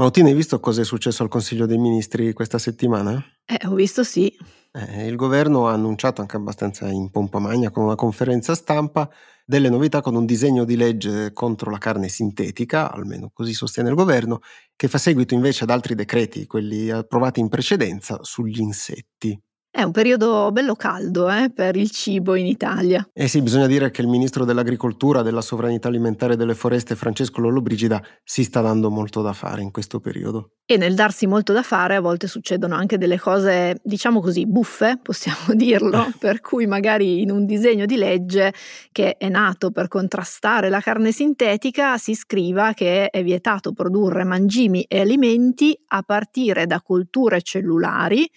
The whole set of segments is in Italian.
Mautino, hai visto cosa è successo al Consiglio dei Ministri questa settimana? Eh, ho visto sì. Eh, il governo ha annunciato anche abbastanza in pompa magna con una conferenza stampa delle novità con un disegno di legge contro la carne sintetica, almeno così sostiene il governo, che fa seguito invece ad altri decreti, quelli approvati in precedenza, sugli insetti. È un periodo bello caldo eh, per il cibo in Italia. Eh sì, bisogna dire che il ministro dell'Agricoltura, della Sovranità Alimentare e delle Foreste, Francesco Lollobrigida, si sta dando molto da fare in questo periodo. E nel darsi molto da fare a volte succedono anche delle cose, diciamo così, buffe, possiamo dirlo, eh. per cui magari in un disegno di legge che è nato per contrastare la carne sintetica si scriva che è vietato produrre mangimi e alimenti a partire da colture cellulari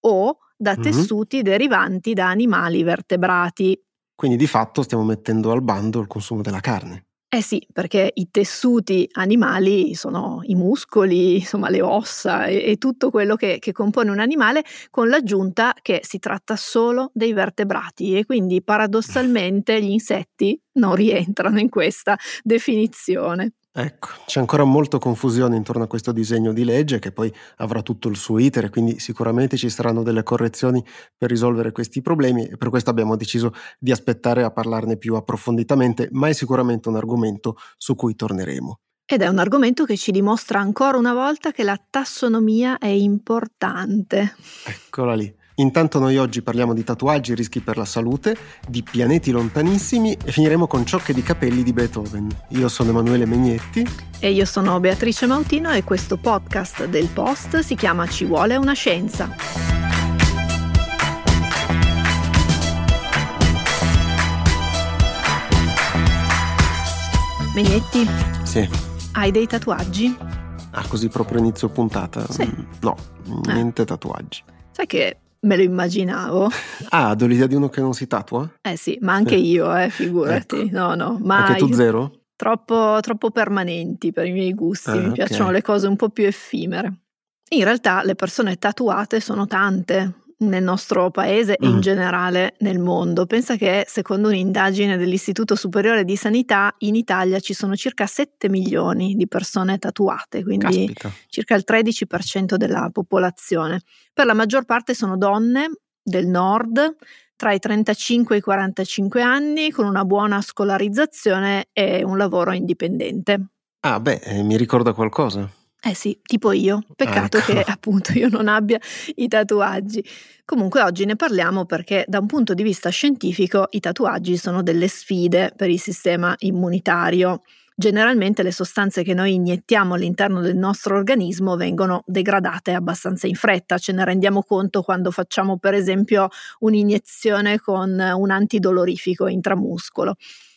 o da mm-hmm. tessuti derivanti da animali vertebrati. Quindi di fatto stiamo mettendo al bando il consumo della carne. Eh sì, perché i tessuti animali sono i muscoli, insomma le ossa e, e tutto quello che, che, compone un animale, con l'aggiunta che si tratta solo dei vertebrati e quindi paradossalmente gli insetti non rientrano in questa definizione. Ecco, c'è ancora molta confusione intorno a questo disegno di legge che poi avrà tutto il suo iter quindi sicuramente ci saranno delle correzioni per risolvere questi problemi e per questo abbiamo deciso di aspettare a parlarne più approfonditamente, ma è sicuramente un argomento su cui torneremo. Ed è un argomento che ci dimostra ancora una volta che la tassonomia è importante. Eccola lì. Intanto noi oggi parliamo di tatuaggi, rischi per la salute, di pianeti lontanissimi e finiremo con ciocche di capelli di Beethoven. Io sono Emanuele Megnetti. E io sono Beatrice Mautino e questo podcast del Post si chiama Ci vuole una scienza. Megnetti? Sì. Hai dei tatuaggi? Ah, così proprio inizio puntata? Sì. No, niente eh. tatuaggi. Sai che Me lo immaginavo. Ah, do l'idea di uno che non si tatua? Eh sì, ma anche io, eh, figurati. Ecco. No, no, ma Anche tu zero? Troppo, troppo permanenti per i miei gusti, ah, mi okay. piacciono le cose un po' più effimere. In realtà le persone tatuate sono tante, nel nostro paese e in mm. generale nel mondo. Pensa che secondo un'indagine dell'Istituto Superiore di Sanità in Italia ci sono circa 7 milioni di persone tatuate, quindi Caspita. circa il 13% della popolazione. Per la maggior parte sono donne del nord tra i 35 e i 45 anni con una buona scolarizzazione e un lavoro indipendente. Ah beh, eh, mi ricorda qualcosa. Eh sì, tipo io. Peccato ecco. che appunto io non abbia i tatuaggi. Comunque oggi ne parliamo perché da un punto di vista scientifico i tatuaggi sono delle sfide per il sistema immunitario. Generalmente le sostanze che noi iniettiamo all'interno del nostro organismo vengono degradate abbastanza in fretta, ce ne rendiamo conto quando facciamo per esempio un'iniezione con un antidolorifico intramuscolo.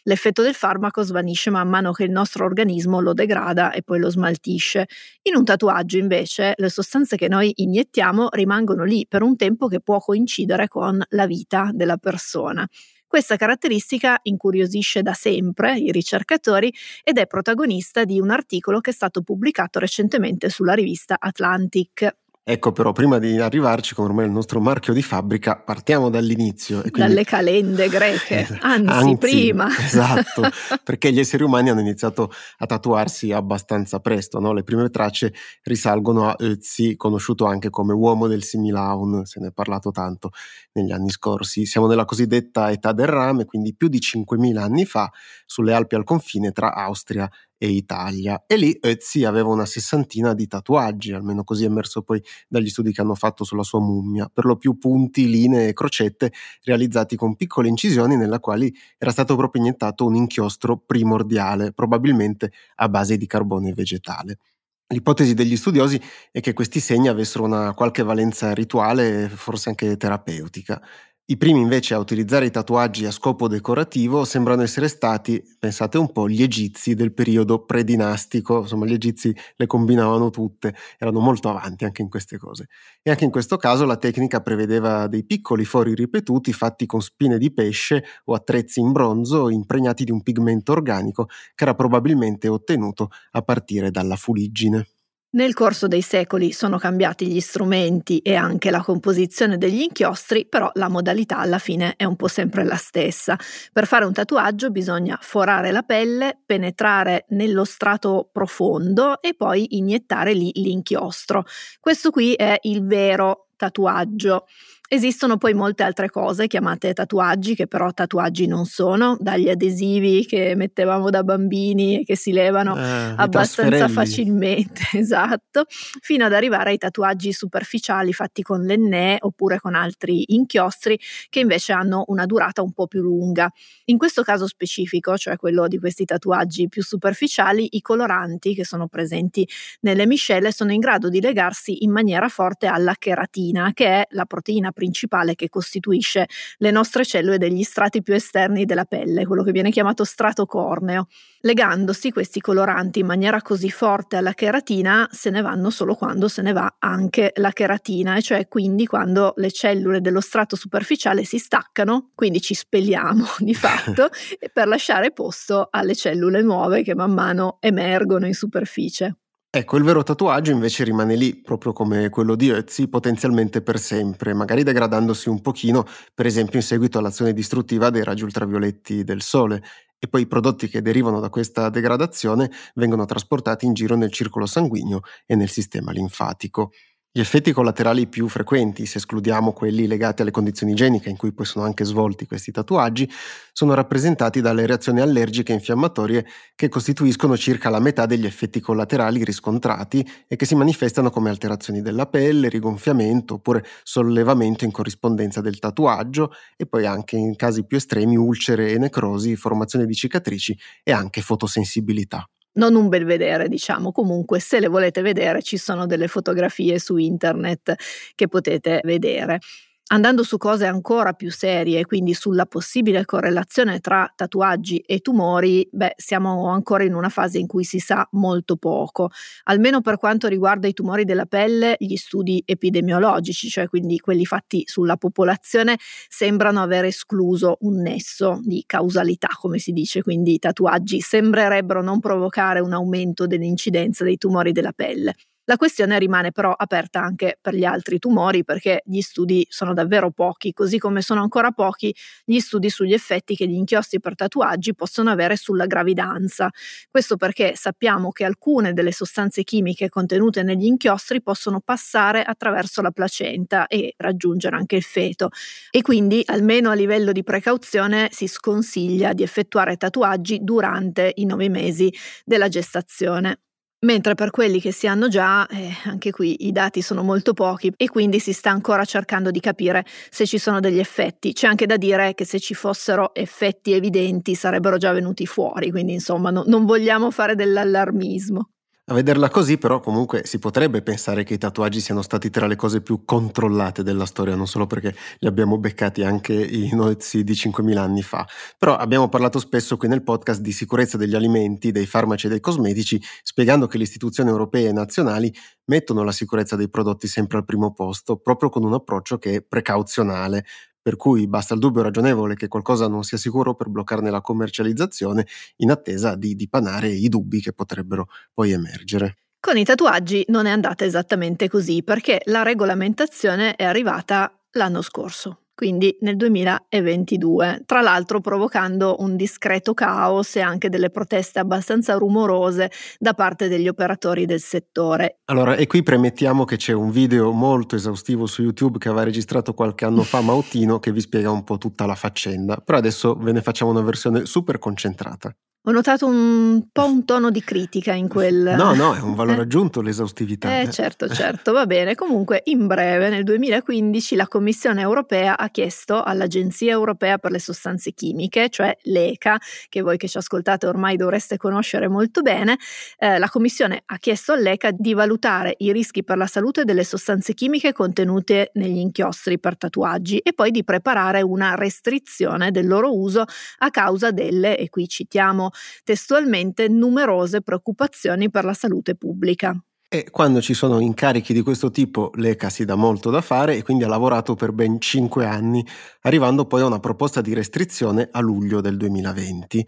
L'effetto del farmaco svanisce man mano che il nostro organismo lo degrada e poi lo smaltisce. In un tatuaggio invece le sostanze che noi iniettiamo rimangono lì per un tempo che può coincidere con la vita della persona. Questa caratteristica incuriosisce da sempre i ricercatori ed è protagonista di un articolo che è stato pubblicato recentemente sulla rivista Atlantic. Ecco però, prima di arrivarci, come ormai è il nostro marchio di fabbrica, partiamo dall'inizio. Quindi... Dalle calende greche, anzi, anzi prima. Esatto, perché gli esseri umani hanno iniziato a tatuarsi abbastanza presto. No? Le prime tracce risalgono a Ötzi, conosciuto anche come uomo del Similaun, se ne è parlato tanto negli anni scorsi. Siamo nella cosiddetta età del rame, quindi più di 5.000 anni fa, sulle Alpi al confine tra Austria e Italia. E lì Ötzi aveva una sessantina di tatuaggi, almeno così è emerso poi dagli studi che hanno fatto sulla sua mummia, per lo più punti, linee e crocette realizzati con piccole incisioni nella quali era stato proprio iniettato un inchiostro primordiale, probabilmente a base di carbone vegetale. L'ipotesi degli studiosi è che questi segni avessero una qualche valenza rituale, forse anche terapeutica. I primi invece a utilizzare i tatuaggi a scopo decorativo sembrano essere stati, pensate un po', gli egizi del periodo predinastico, insomma gli egizi le combinavano tutte, erano molto avanti anche in queste cose. E anche in questo caso la tecnica prevedeva dei piccoli fori ripetuti fatti con spine di pesce o attrezzi in bronzo impregnati di un pigmento organico che era probabilmente ottenuto a partire dalla fuliggine. Nel corso dei secoli sono cambiati gli strumenti e anche la composizione degli inchiostri, però la modalità alla fine è un po' sempre la stessa. Per fare un tatuaggio bisogna forare la pelle, penetrare nello strato profondo e poi iniettare lì l'inchiostro. Questo qui è il vero tatuaggio. Esistono poi molte altre cose chiamate tatuaggi, che però tatuaggi non sono, dagli adesivi che mettevamo da bambini e che si levano eh, abbastanza facilmente, esatto, fino ad arrivare ai tatuaggi superficiali fatti con l'enne oppure con altri inchiostri che invece hanno una durata un po' più lunga. In questo caso specifico, cioè quello di questi tatuaggi più superficiali, i coloranti che sono presenti nelle miscele sono in grado di legarsi in maniera forte alla cheratina, che è la proteina principale che costituisce le nostre cellule degli strati più esterni della pelle, quello che viene chiamato strato corneo. Legandosi questi coloranti in maniera così forte alla cheratina, se ne vanno solo quando se ne va anche la cheratina, e cioè quindi quando le cellule dello strato superficiale si staccano, quindi ci spelliamo di fatto, per lasciare posto alle cellule nuove che man mano emergono in superficie. Ecco, il vero tatuaggio invece rimane lì, proprio come quello di Ötzi, potenzialmente per sempre, magari degradandosi un pochino, per esempio in seguito all'azione distruttiva dei raggi ultravioletti del Sole. E poi i prodotti che derivano da questa degradazione vengono trasportati in giro nel circolo sanguigno e nel sistema linfatico. Gli effetti collaterali più frequenti, se escludiamo quelli legati alle condizioni igieniche in cui poi sono anche svolti questi tatuaggi, sono rappresentati dalle reazioni allergiche e infiammatorie che costituiscono circa la metà degli effetti collaterali riscontrati e che si manifestano come alterazioni della pelle, rigonfiamento oppure sollevamento in corrispondenza del tatuaggio e poi anche in casi più estremi ulcere e necrosi, formazione di cicatrici e anche fotosensibilità non un bel vedere, diciamo. Comunque, se le volete vedere, ci sono delle fotografie su internet che potete vedere. Andando su cose ancora più serie, quindi sulla possibile correlazione tra tatuaggi e tumori, beh, siamo ancora in una fase in cui si sa molto poco. Almeno per quanto riguarda i tumori della pelle, gli studi epidemiologici, cioè quindi quelli fatti sulla popolazione, sembrano aver escluso un nesso di causalità, come si dice, quindi i tatuaggi sembrerebbero non provocare un aumento dell'incidenza dei tumori della pelle. La questione rimane però aperta anche per gli altri tumori perché gli studi sono davvero pochi, così come sono ancora pochi gli studi sugli effetti che gli inchiostri per tatuaggi possono avere sulla gravidanza. Questo perché sappiamo che alcune delle sostanze chimiche contenute negli inchiostri possono passare attraverso la placenta e raggiungere anche il feto e quindi almeno a livello di precauzione si sconsiglia di effettuare tatuaggi durante i nove mesi della gestazione. Mentre per quelli che si hanno già, eh, anche qui i dati sono molto pochi e quindi si sta ancora cercando di capire se ci sono degli effetti. C'è anche da dire che se ci fossero effetti evidenti sarebbero già venuti fuori, quindi insomma no, non vogliamo fare dell'allarmismo. A vederla così, però, comunque si potrebbe pensare che i tatuaggi siano stati tra le cose più controllate della storia, non solo perché li abbiamo beccati anche i nozi di 5.000 anni fa. Però abbiamo parlato spesso qui nel podcast di sicurezza degli alimenti, dei farmaci e dei cosmetici, spiegando che le istituzioni europee e nazionali mettono la sicurezza dei prodotti sempre al primo posto, proprio con un approccio che è precauzionale, per cui basta il dubbio ragionevole che qualcosa non sia sicuro per bloccarne la commercializzazione in attesa di dipanare i dubbi che potrebbero poi emergere. Con i tatuaggi non è andata esattamente così perché la regolamentazione è arrivata l'anno scorso quindi nel 2022, tra l'altro provocando un discreto caos e anche delle proteste abbastanza rumorose da parte degli operatori del settore. Allora, e qui premettiamo che c'è un video molto esaustivo su YouTube che aveva registrato qualche anno fa Mautino che vi spiega un po' tutta la faccenda, però adesso ve ne facciamo una versione super concentrata. Ho notato un po' un tono di critica in quel... No, no, è un valore aggiunto l'esaustività. Eh, certo, certo, va bene. Comunque, in breve, nel 2015 la Commissione europea ha chiesto all'Agenzia europea per le sostanze chimiche, cioè l'ECA, che voi che ci ascoltate ormai dovreste conoscere molto bene, eh, la Commissione ha chiesto all'ECA di valutare i rischi per la salute delle sostanze chimiche contenute negli inchiostri per tatuaggi e poi di preparare una restrizione del loro uso a causa delle, e qui citiamo testualmente numerose preoccupazioni per la salute pubblica. E quando ci sono incarichi di questo tipo l'ECA si dà molto da fare e quindi ha lavorato per ben cinque anni, arrivando poi a una proposta di restrizione a luglio del 2020.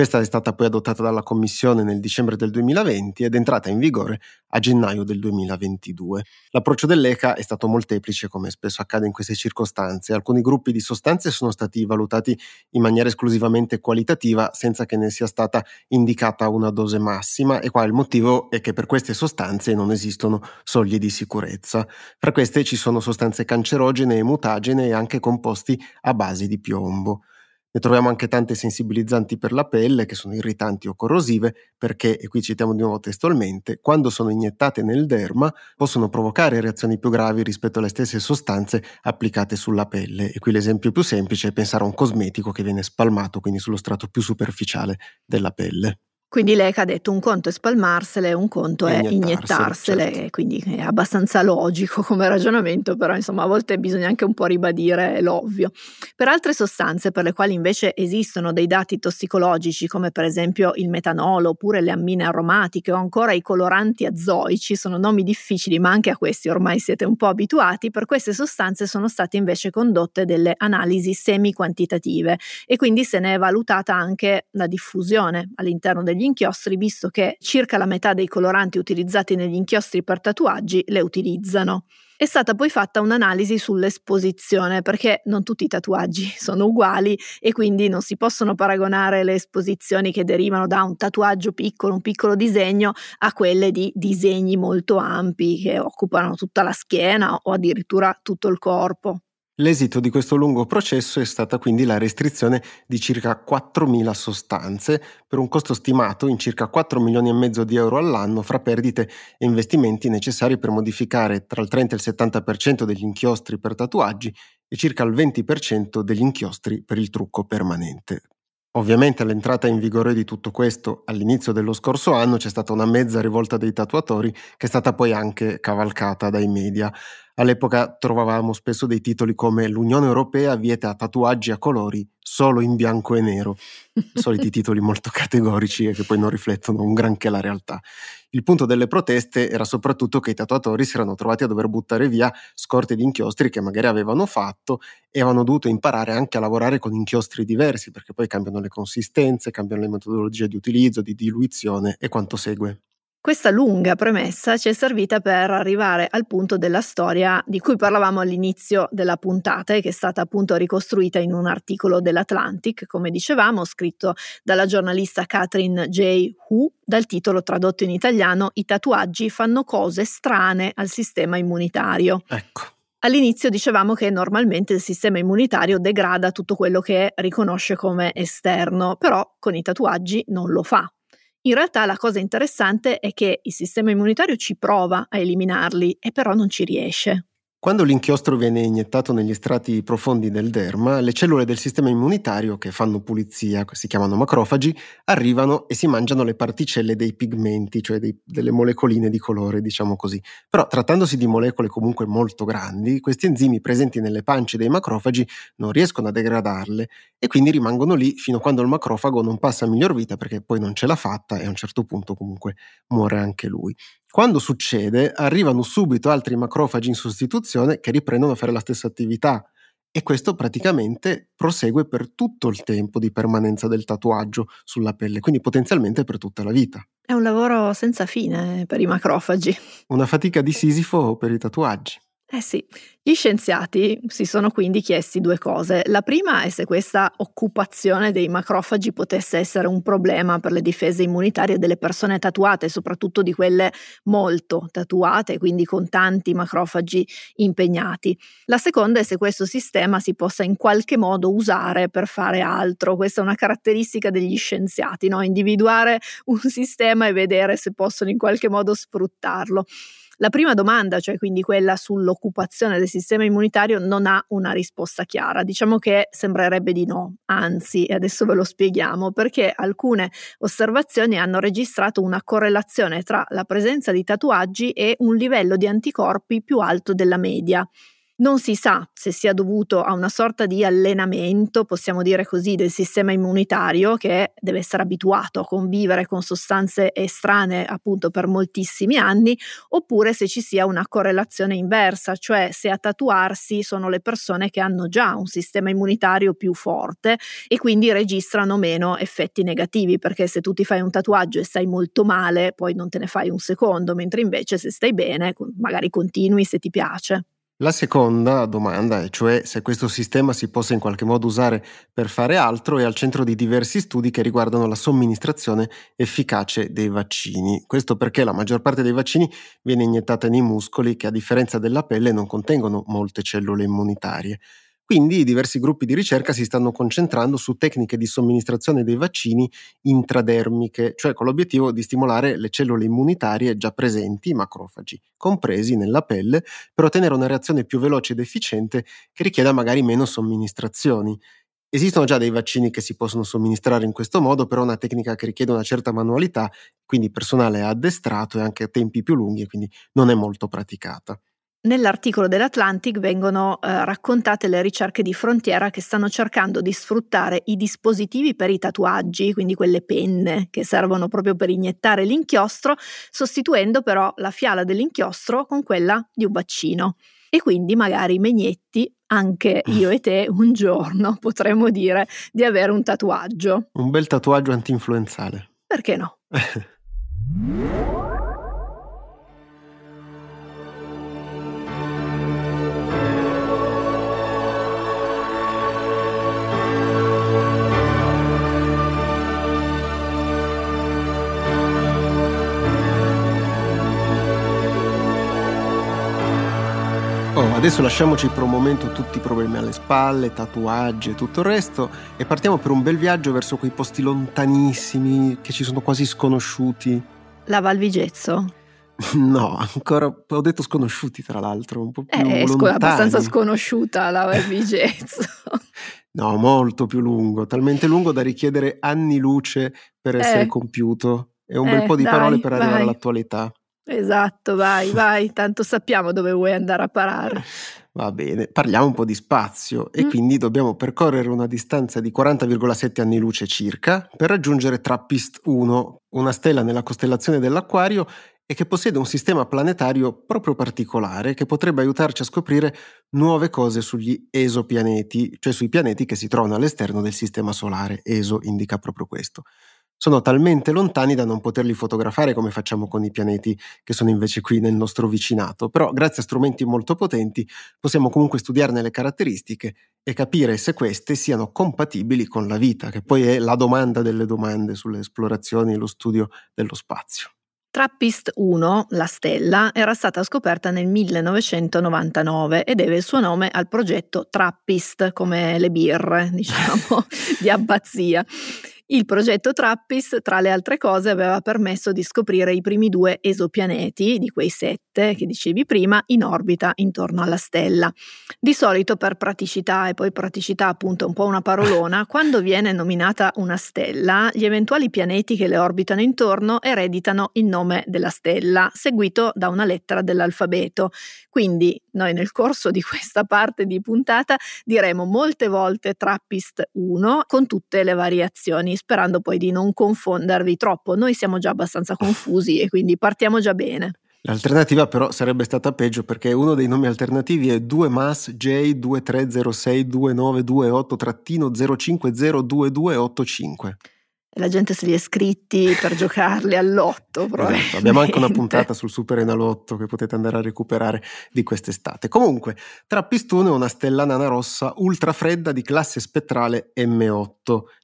Questa è stata poi adottata dalla Commissione nel dicembre del 2020 ed è entrata in vigore a gennaio del 2022. L'approccio dell'ECA è stato molteplice, come spesso accade in queste circostanze. Alcuni gruppi di sostanze sono stati valutati in maniera esclusivamente qualitativa senza che ne sia stata indicata una dose massima e qua il motivo è che per queste sostanze non esistono soglie di sicurezza. Fra queste ci sono sostanze cancerogene e mutagene e anche composti a base di piombo. Ne troviamo anche tante sensibilizzanti per la pelle che sono irritanti o corrosive perché, e qui citiamo di nuovo testualmente, quando sono iniettate nel derma possono provocare reazioni più gravi rispetto alle stesse sostanze applicate sulla pelle. E qui l'esempio più semplice è pensare a un cosmetico che viene spalmato quindi sullo strato più superficiale della pelle. Quindi lei ha detto un conto è spalmarsele, un conto è inietarsele, certo. quindi è abbastanza logico come ragionamento, però insomma a volte bisogna anche un po' ribadire l'ovvio. Per altre sostanze per le quali invece esistono dei dati tossicologici come per esempio il metanolo oppure le ammine aromatiche o ancora i coloranti azoici, sono nomi difficili ma anche a questi ormai siete un po' abituati, per queste sostanze sono state invece condotte delle analisi semi-quantitative e quindi se ne è valutata anche la diffusione all'interno degli negli inchiostri, visto che circa la metà dei coloranti utilizzati negli inchiostri per tatuaggi le utilizzano. È stata poi fatta un'analisi sull'esposizione perché non tutti i tatuaggi sono uguali e quindi non si possono paragonare le esposizioni che derivano da un tatuaggio piccolo, un piccolo disegno, a quelle di disegni molto ampi che occupano tutta la schiena o addirittura tutto il corpo. L'esito di questo lungo processo è stata quindi la restrizione di circa 4.000 sostanze per un costo stimato in circa 4 milioni e mezzo di euro all'anno fra perdite e investimenti necessari per modificare tra il 30 e il 70% degli inchiostri per tatuaggi e circa il 20% degli inchiostri per il trucco permanente. Ovviamente all'entrata in vigore di tutto questo, all'inizio dello scorso anno, c'è stata una mezza rivolta dei tatuatori che è stata poi anche cavalcata dai media. All'epoca trovavamo spesso dei titoli come L'Unione Europea vieta tatuaggi a colori solo in bianco e nero, soliti titoli molto categorici e che poi non riflettono un granché la realtà. Il punto delle proteste era soprattutto che i tatuatori si erano trovati a dover buttare via scorte di inchiostri che magari avevano fatto e avevano dovuto imparare anche a lavorare con inchiostri diversi perché poi cambiano le consistenze, cambiano le metodologie di utilizzo, di diluizione e quanto segue. Questa lunga premessa ci è servita per arrivare al punto della storia di cui parlavamo all'inizio della puntata e che è stata appunto ricostruita in un articolo dell'Atlantic, come dicevamo, scritto dalla giornalista Catherine J. Hu, dal titolo tradotto in italiano I tatuaggi fanno cose strane al sistema immunitario. Ecco. All'inizio dicevamo che normalmente il sistema immunitario degrada tutto quello che riconosce come esterno, però con i tatuaggi non lo fa. In realtà la cosa interessante è che il sistema immunitario ci prova a eliminarli e però non ci riesce. Quando l'inchiostro viene iniettato negli strati profondi del derma, le cellule del sistema immunitario che fanno pulizia, si chiamano macrofagi, arrivano e si mangiano le particelle dei pigmenti, cioè dei, delle molecoline di colore, diciamo così. Però trattandosi di molecole comunque molto grandi, questi enzimi presenti nelle pance dei macrofagi non riescono a degradarle e quindi rimangono lì fino a quando il macrofago non passa a miglior vita perché poi non ce l'ha fatta e a un certo punto comunque muore anche lui. Quando succede, arrivano subito altri macrofagi in sostituzione che riprendono a fare la stessa attività e questo praticamente prosegue per tutto il tempo di permanenza del tatuaggio sulla pelle, quindi potenzialmente per tutta la vita. È un lavoro senza fine per i macrofagi. Una fatica di Sisifo per i tatuaggi. Eh sì, gli scienziati si sono quindi chiesti due cose. La prima è se questa occupazione dei macrofagi potesse essere un problema per le difese immunitarie delle persone tatuate, soprattutto di quelle molto tatuate, quindi con tanti macrofagi impegnati. La seconda è se questo sistema si possa in qualche modo usare per fare altro. Questa è una caratteristica degli scienziati, no? individuare un sistema e vedere se possono in qualche modo sfruttarlo. La prima domanda, cioè quindi quella sull'occupazione del sistema immunitario, non ha una risposta chiara. Diciamo che sembrerebbe di no, anzi, e adesso ve lo spieghiamo, perché alcune osservazioni hanno registrato una correlazione tra la presenza di tatuaggi e un livello di anticorpi più alto della media. Non si sa se sia dovuto a una sorta di allenamento, possiamo dire così, del sistema immunitario che deve essere abituato a convivere con sostanze estranee appunto per moltissimi anni, oppure se ci sia una correlazione inversa, cioè se a tatuarsi sono le persone che hanno già un sistema immunitario più forte e quindi registrano meno effetti negativi, perché se tu ti fai un tatuaggio e stai molto male, poi non te ne fai un secondo, mentre invece se stai bene, magari continui se ti piace. La seconda domanda è cioè se questo sistema si possa in qualche modo usare per fare altro è al centro di diversi studi che riguardano la somministrazione efficace dei vaccini. Questo perché la maggior parte dei vaccini viene iniettata nei muscoli che a differenza della pelle non contengono molte cellule immunitarie. Quindi diversi gruppi di ricerca si stanno concentrando su tecniche di somministrazione dei vaccini intradermiche, cioè con l'obiettivo di stimolare le cellule immunitarie già presenti, i macrofagi, compresi nella pelle, per ottenere una reazione più veloce ed efficiente che richieda magari meno somministrazioni. Esistono già dei vaccini che si possono somministrare in questo modo, però è una tecnica che richiede una certa manualità, quindi personale addestrato e anche a tempi più lunghi, quindi non è molto praticata. Nell'articolo dell'Atlantic vengono eh, raccontate le ricerche di frontiera che stanno cercando di sfruttare i dispositivi per i tatuaggi, quindi quelle penne che servono proprio per iniettare l'inchiostro, sostituendo però la fiala dell'inchiostro con quella di un vaccino. E quindi magari Megnetti, anche io e te, un giorno potremmo dire di avere un tatuaggio. Un bel tatuaggio anti-influenzale. Perché no? Adesso lasciamoci per un momento tutti i problemi alle spalle, tatuaggi e tutto il resto e partiamo per un bel viaggio verso quei posti lontanissimi che ci sono quasi sconosciuti. La Val Vigezzo? No, ancora ho detto sconosciuti tra l'altro, un po' più eh, lontani. abbastanza sconosciuta la Val Vigezzo. no, molto più lungo, talmente lungo da richiedere anni luce per essere eh. compiuto e un eh, bel po' di dai, parole per vai. arrivare all'attualità. Esatto, vai, vai, tanto sappiamo dove vuoi andare a parare. Va bene, parliamo un po' di spazio e mm. quindi dobbiamo percorrere una distanza di 40,7 anni luce circa per raggiungere Trappist 1, una stella nella costellazione dell'Acquario e che possiede un sistema planetario proprio particolare che potrebbe aiutarci a scoprire nuove cose sugli esopianeti, cioè sui pianeti che si trovano all'esterno del sistema solare. Eso indica proprio questo sono talmente lontani da non poterli fotografare come facciamo con i pianeti che sono invece qui nel nostro vicinato, però grazie a strumenti molto potenti possiamo comunque studiarne le caratteristiche e capire se queste siano compatibili con la vita, che poi è la domanda delle domande sulle esplorazioni e lo studio dello spazio. Trappist 1, la stella, era stata scoperta nel 1999 e deve il suo nome al progetto Trappist, come le birre, diciamo, di abbazia. Il progetto Trappist, tra le altre cose, aveva permesso di scoprire i primi due esopianeti, di quei sette che dicevi prima, in orbita intorno alla stella. Di solito per praticità, e poi praticità appunto un po' una parolona, quando viene nominata una stella, gli eventuali pianeti che le orbitano intorno ereditano il nome della stella, seguito da una lettera dell'alfabeto. Quindi noi nel corso di questa parte di puntata diremo molte volte Trappist 1 con tutte le variazioni sperando poi di non confondervi troppo. Noi siamo già abbastanza confusi e quindi partiamo già bene. L'alternativa però sarebbe stata peggio perché uno dei nomi alternativi è 2MAS J23062928-0502285. La gente se li è scritti per giocarli all'otto. Esatto, abbiamo anche una puntata sul Super Enalotto che potete andare a recuperare di quest'estate. Comunque, Trappistone è una stella nana rossa ultra fredda di classe spettrale M8.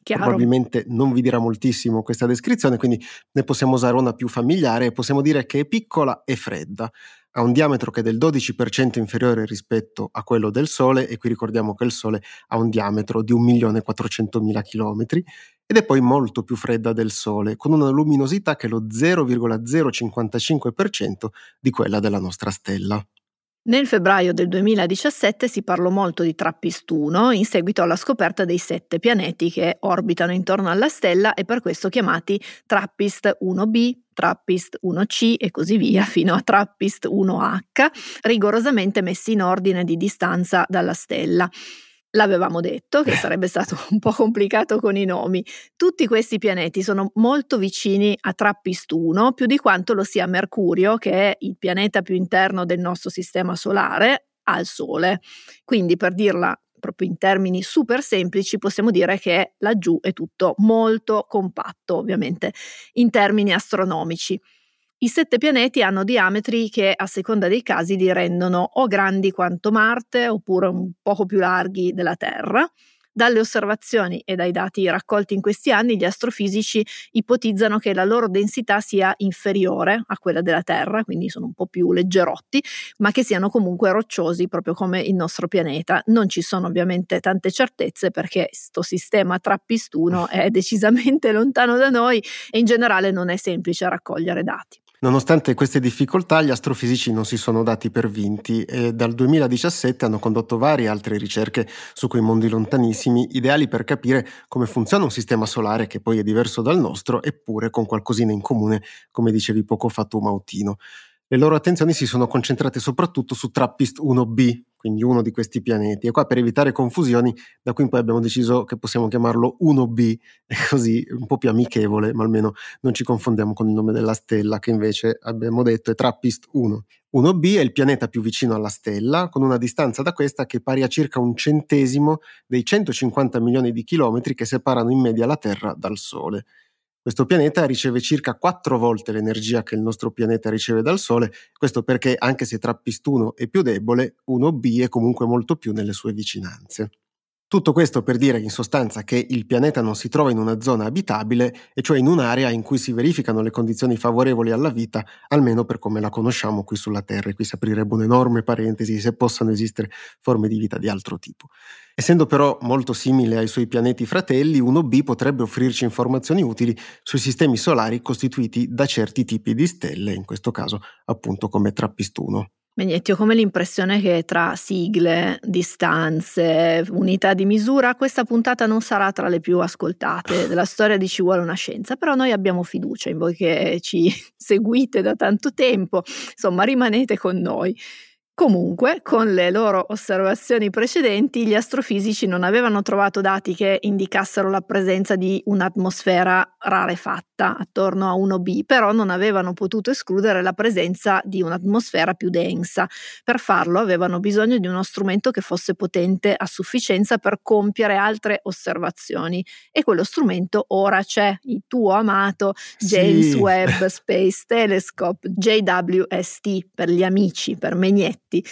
Chiaro. Probabilmente non vi dirà moltissimo questa descrizione, quindi ne possiamo usare una più familiare e possiamo dire che è piccola e fredda ha un diametro che è del 12% inferiore rispetto a quello del Sole e qui ricordiamo che il Sole ha un diametro di 1.400.000 km ed è poi molto più fredda del Sole, con una luminosità che è lo 0,055% di quella della nostra stella. Nel febbraio del 2017 si parlò molto di Trappist-1 in seguito alla scoperta dei sette pianeti che orbitano intorno alla stella e per questo chiamati Trappist-1b, Trappist-1c e così via fino a Trappist-1h, rigorosamente messi in ordine di distanza dalla stella. L'avevamo detto che sarebbe stato un po' complicato con i nomi. Tutti questi pianeti sono molto vicini a Trappist-1, più di quanto lo sia Mercurio, che è il pianeta più interno del nostro sistema solare, al Sole. Quindi, per dirla proprio in termini super semplici, possiamo dire che laggiù è tutto molto compatto, ovviamente in termini astronomici. I sette pianeti hanno diametri che a seconda dei casi li rendono o grandi quanto Marte oppure un poco più larghi della Terra. Dalle osservazioni e dai dati raccolti in questi anni, gli astrofisici ipotizzano che la loro densità sia inferiore a quella della Terra, quindi sono un po' più leggerotti, ma che siano comunque rocciosi, proprio come il nostro pianeta. Non ci sono ovviamente tante certezze perché questo sistema Trappist-1 è decisamente lontano da noi e in generale non è semplice raccogliere dati. Nonostante queste difficoltà, gli astrofisici non si sono dati per vinti e dal 2017 hanno condotto varie altre ricerche su quei mondi lontanissimi, ideali per capire come funziona un sistema solare che poi è diverso dal nostro, eppure con qualcosina in comune, come dicevi poco fa tu Mautino. Le loro attenzioni si sono concentrate soprattutto su Trappist 1b, quindi uno di questi pianeti. E qua per evitare confusioni, da qui in poi abbiamo deciso che possiamo chiamarlo 1b, è così un po' più amichevole, ma almeno non ci confondiamo con il nome della stella, che invece abbiamo detto è Trappist 1. 1b è il pianeta più vicino alla stella, con una distanza da questa che pari a circa un centesimo dei 150 milioni di chilometri che separano in media la Terra dal Sole. Questo pianeta riceve circa quattro volte l'energia che il nostro pianeta riceve dal Sole, questo perché anche se Trappist-1 è più debole, 1b è comunque molto più nelle sue vicinanze. Tutto questo per dire in sostanza che il pianeta non si trova in una zona abitabile, e cioè in un'area in cui si verificano le condizioni favorevoli alla vita, almeno per come la conosciamo qui sulla Terra. E qui si aprirebbe un'enorme parentesi se possano esistere forme di vita di altro tipo. Essendo però molto simile ai suoi pianeti fratelli, 1b potrebbe offrirci informazioni utili sui sistemi solari costituiti da certi tipi di stelle, in questo caso appunto come Trappist-1. Megnetti, ho come l'impressione che tra sigle, distanze, unità di misura, questa puntata non sarà tra le più ascoltate della storia di Ci vuole una scienza, però noi abbiamo fiducia in voi che ci seguite da tanto tempo, insomma rimanete con noi. Comunque, con le loro osservazioni precedenti, gli astrofisici non avevano trovato dati che indicassero la presenza di un'atmosfera rarefatta attorno a 1b, però non avevano potuto escludere la presenza di un'atmosfera più densa. Per farlo avevano bisogno di uno strumento che fosse potente a sufficienza per compiere altre osservazioni e quello strumento ora c'è, il tuo amato James sì. Webb Space Telescope, JWST per gli amici, per Megnetti effetti.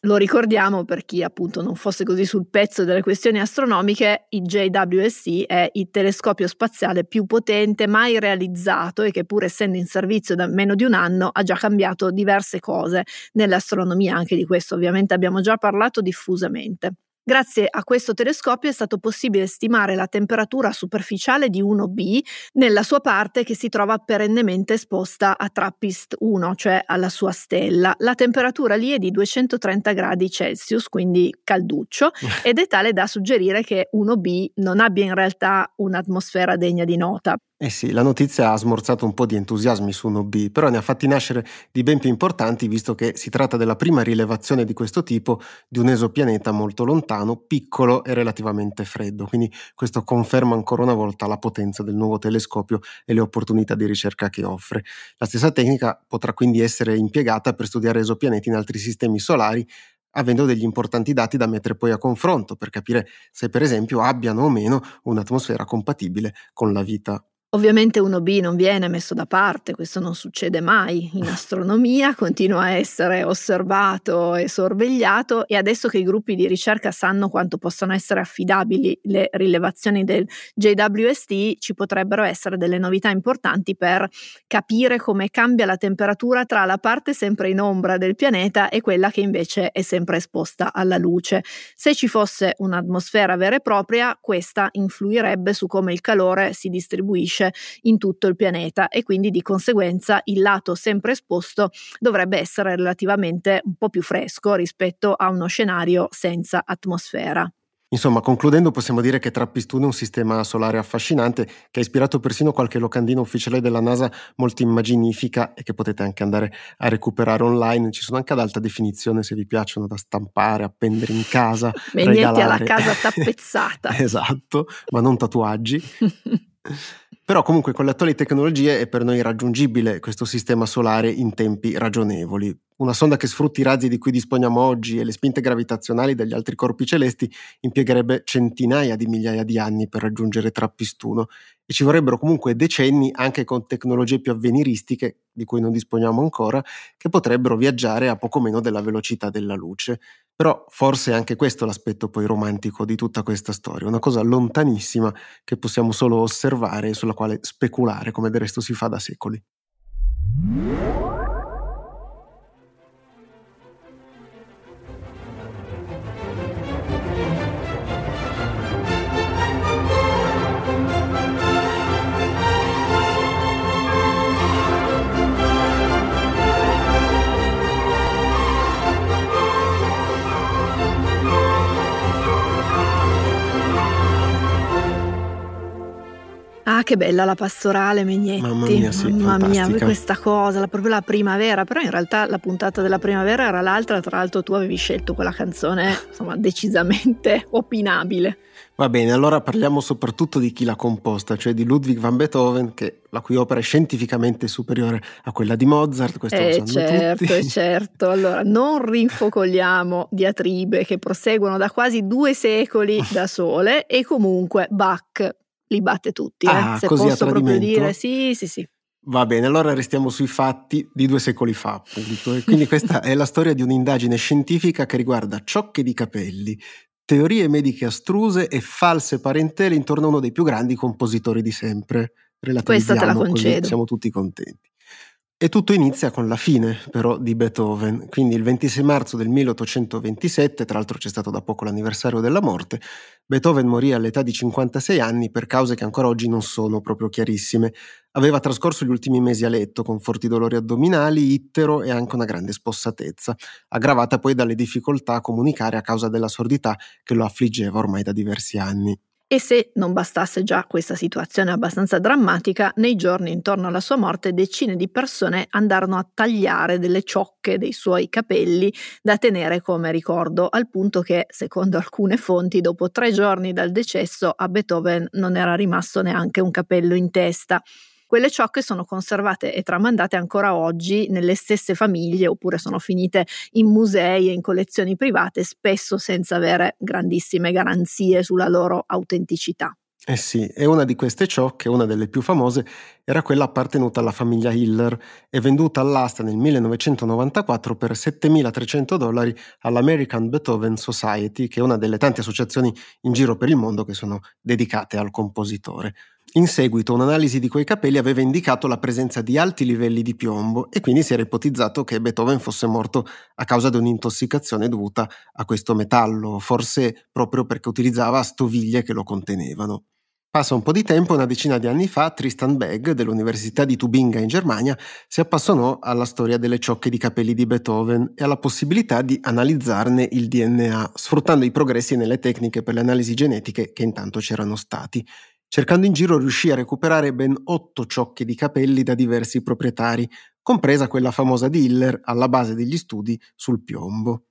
Lo ricordiamo per chi appunto non fosse così sul pezzo delle questioni astronomiche, il JWST è il telescopio spaziale più potente mai realizzato e che pur essendo in servizio da meno di un anno ha già cambiato diverse cose nell'astronomia, anche di questo ovviamente abbiamo già parlato diffusamente. Grazie a questo telescopio è stato possibile stimare la temperatura superficiale di 1b nella sua parte che si trova perennemente esposta a Trappist-1, cioè alla sua stella. La temperatura lì è di 230 gradi Celsius, quindi calduccio, ed è tale da suggerire che 1b non abbia in realtà un'atmosfera degna di nota. Eh sì, la notizia ha smorzato un po' di entusiasmi su 1B, però ne ha fatti nascere di ben più importanti visto che si tratta della prima rilevazione di questo tipo di un esopianeta molto lontano, piccolo e relativamente freddo. Quindi questo conferma ancora una volta la potenza del nuovo telescopio e le opportunità di ricerca che offre. La stessa tecnica potrà quindi essere impiegata per studiare esopianeti in altri sistemi solari avendo degli importanti dati da mettere poi a confronto per capire se per esempio abbiano o meno un'atmosfera compatibile con la vita Ovviamente 1B non viene messo da parte, questo non succede mai in astronomia, continua a essere osservato e sorvegliato e adesso che i gruppi di ricerca sanno quanto possano essere affidabili le rilevazioni del JWST, ci potrebbero essere delle novità importanti per capire come cambia la temperatura tra la parte sempre in ombra del pianeta e quella che invece è sempre esposta alla luce. Se ci fosse un'atmosfera vera e propria, questa influirebbe su come il calore si distribuisce luce in tutto il pianeta e quindi di conseguenza il lato sempre esposto dovrebbe essere relativamente un po' più fresco rispetto a uno scenario senza atmosfera. Insomma, concludendo, possiamo dire che Trappistone è un sistema solare affascinante che ha ispirato persino qualche locandina ufficiale della NASA molto immaginifica e che potete anche andare a recuperare online. Ci sono anche ad alta definizione se vi piacciono da stampare, appendere in casa. Megnetti alla casa tappezzata. esatto, ma non tatuaggi. Però comunque con le attuali tecnologie è per noi raggiungibile questo sistema solare in tempi ragionevoli. Una sonda che sfrutti i razzi di cui disponiamo oggi e le spinte gravitazionali degli altri corpi celesti impiegherebbe centinaia di migliaia di anni per raggiungere Trappistuno e ci vorrebbero comunque decenni anche con tecnologie più avveniristiche, di cui non disponiamo ancora, che potrebbero viaggiare a poco meno della velocità della luce. Però forse è anche questo l'aspetto poi romantico di tutta questa storia, una cosa lontanissima che possiamo solo osservare e sulla quale speculare, come del resto si fa da secoli. Che bella la pastorale, Megnetti. Mamma mia, sì, Mamma mia, questa cosa, la- proprio la primavera. Però in realtà la puntata della primavera era l'altra. Tra l'altro, tu avevi scelto quella canzone, insomma, decisamente opinabile. Va bene, allora parliamo soprattutto di chi l'ha composta, cioè di Ludwig van Beethoven, che, la cui opera è scientificamente superiore a quella di Mozart, questo lo Eh sanno certo, tutti. eh certo. Allora, non rinfocoliamo diatribe che proseguono da quasi due secoli da sole e comunque Bach li batte tutti, eh, Ah, se così a posso proprio dire. Sì, sì, sì. Va bene, allora restiamo sui fatti di due secoli fa, appunto. E quindi questa è la storia di un'indagine scientifica che riguarda ciocche di capelli, teorie mediche astruse e false parentele intorno a uno dei più grandi compositori di sempre. Questa te la concedo. siamo tutti contenti. E tutto inizia con la fine, però, di Beethoven. Quindi il 26 marzo del 1827, tra l'altro c'è stato da poco l'anniversario della morte, Beethoven morì all'età di 56 anni per cause che ancora oggi non sono proprio chiarissime. Aveva trascorso gli ultimi mesi a letto con forti dolori addominali, ittero e anche una grande spossatezza, aggravata poi dalle difficoltà a comunicare a causa della sordità che lo affliggeva ormai da diversi anni. E se non bastasse già questa situazione abbastanza drammatica, nei giorni intorno alla sua morte decine di persone andarono a tagliare delle ciocche dei suoi capelli da tenere come ricordo, al punto che, secondo alcune fonti, dopo tre giorni dal decesso a Beethoven non era rimasto neanche un capello in testa. Quelle ciocche sono conservate e tramandate ancora oggi nelle stesse famiglie oppure sono finite in musei e in collezioni private, spesso senza avere grandissime garanzie sulla loro autenticità. Eh sì, e una di queste ciocche, una delle più famose, era quella appartenuta alla famiglia Hiller e venduta all'asta nel 1994 per 7.300 dollari all'American Beethoven Society, che è una delle tante associazioni in giro per il mondo che sono dedicate al compositore. In seguito un'analisi di quei capelli aveva indicato la presenza di alti livelli di piombo e quindi si era ipotizzato che Beethoven fosse morto a causa di un'intossicazione dovuta a questo metallo, forse proprio perché utilizzava stoviglie che lo contenevano. Passa un po' di tempo, una decina di anni fa, Tristan Begg dell'Università di Tubinga in Germania si appassionò alla storia delle ciocche di capelli di Beethoven e alla possibilità di analizzarne il DNA, sfruttando i progressi nelle tecniche per le analisi genetiche che intanto c'erano stati. Cercando in giro riuscì a recuperare ben otto ciocche di capelli da diversi proprietari, compresa quella famosa di Hiller alla base degli studi sul piombo.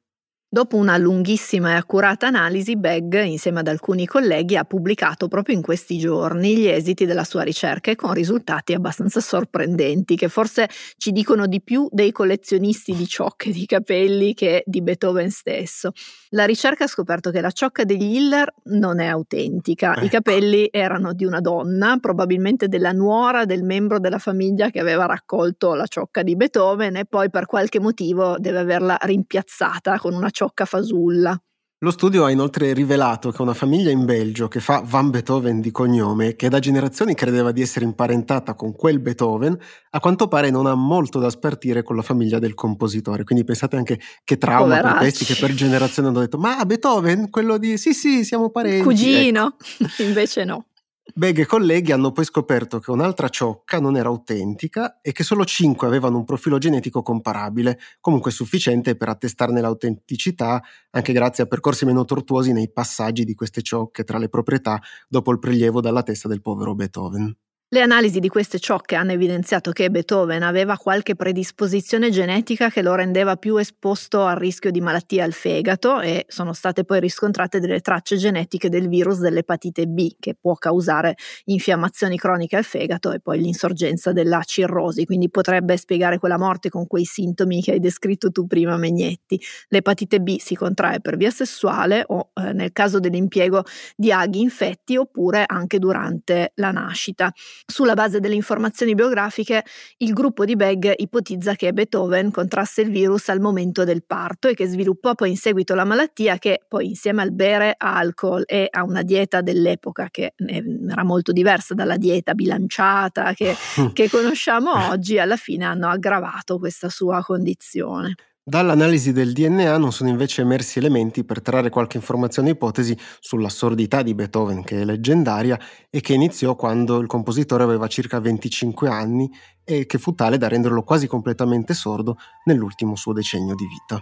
Dopo una lunghissima e accurata analisi, Begg, insieme ad alcuni colleghi, ha pubblicato proprio in questi giorni gli esiti della sua ricerca e con risultati abbastanza sorprendenti, che forse ci dicono di più dei collezionisti di ciocche di capelli che di Beethoven stesso. La ricerca ha scoperto che la ciocca degli Hiller non è autentica. I Ecco. capelli erano di una donna, probabilmente della nuora del membro della famiglia che aveva raccolto la ciocca di Beethoven e poi per qualche motivo deve averla rimpiazzata con una ciocca fasulla. Lo studio ha inoltre rivelato che una famiglia in Belgio che fa Van Beethoven di cognome, che da generazioni credeva di essere imparentata con quel Beethoven, a quanto pare non ha molto da spartire con la famiglia del compositore. Quindi pensate anche che trauma per Poveracci. questi che per generazioni hanno detto ma Beethoven, quello di sì sì siamo parenti. Ecco. Cugino, invece no. Beg e colleghi hanno poi scoperto che un'altra ciocca non era autentica e che solo 5 avevano un profilo genetico comparabile, comunque sufficiente per attestarne l'autenticità, anche grazie a percorsi meno tortuosi nei passaggi di queste ciocche tra le proprietà dopo il prelievo dalla testa del povero Beethoven. Le analisi di queste ciocche hanno evidenziato che Beethoven aveva qualche predisposizione genetica che lo rendeva più esposto al rischio di malattia al fegato e sono state poi riscontrate delle tracce genetiche del virus dell'epatite B che può causare infiammazioni croniche al fegato e poi l'insorgenza della cirrosi, quindi potrebbe spiegare quella morte con quei sintomi che hai descritto tu prima Megnetti. L'epatite B si contrae per via sessuale o eh, nel caso dell'impiego di aghi infetti oppure anche durante la nascita. Sulla base delle informazioni biografiche, il gruppo di Begg ipotizza che Beethoven contrasse il virus al momento del parto e che sviluppò poi in seguito la malattia che poi insieme al bere alcol e a una dieta dell'epoca che era molto diversa dalla dieta bilanciata che, che conosciamo oggi, alla fine hanno aggravato questa sua condizione. Dall'analisi del DNA non sono invece emersi elementi per trarre qualche informazione o ipotesi sull'assurdità di Beethoven, che è leggendaria e che iniziò quando il compositore aveva circa 25 anni e che fu tale da renderlo quasi completamente sordo nell'ultimo suo decennio di vita.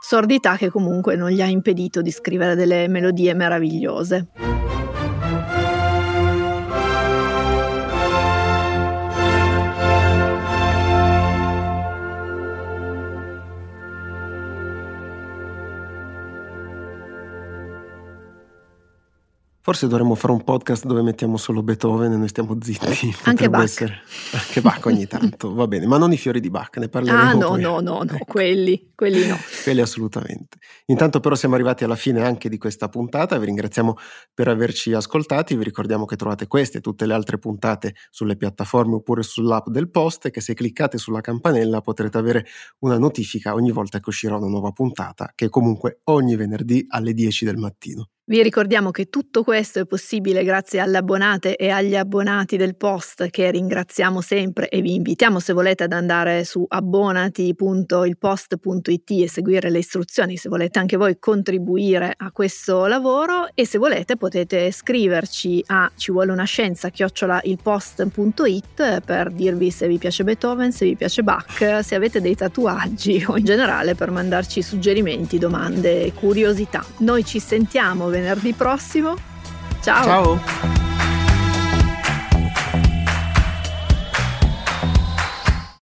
Sordità che comunque non gli ha impedito di scrivere delle melodie meravigliose. Forse dovremmo fare un podcast dove mettiamo solo Beethoven e noi stiamo zitti. Anche Bach. Essere. Anche Bach ogni tanto, va bene, ma non i fiori di Bach, ne parleremo Ah no, poi. no, no, no, ecco. quelli, quelli no. quelli assolutamente. Intanto però siamo arrivati alla fine anche di questa puntata, vi ringraziamo per averci ascoltati, vi ricordiamo che trovate queste e tutte le altre puntate sulle piattaforme oppure sull'app del post e che se cliccate sulla campanella potrete avere una notifica ogni volta che uscirà una nuova puntata, che è comunque ogni venerdì alle 10 del mattino. Vi ricordiamo che tutto questo è possibile grazie alle abbonate e agli abbonati del post che ringraziamo sempre e vi invitiamo se volete ad andare su abbonati.ilpost.it e seguire le istruzioni se volete anche voi contribuire a questo lavoro e se volete potete scriverci a ci vuole una scienza chiocciola ilpost.it per dirvi se vi piace Beethoven, se vi piace Bach, se avete dei tatuaggi o in generale per mandarci suggerimenti, domande curiosità. Noi ci sentiamo venerdì prossimo. Ciao! Ciao!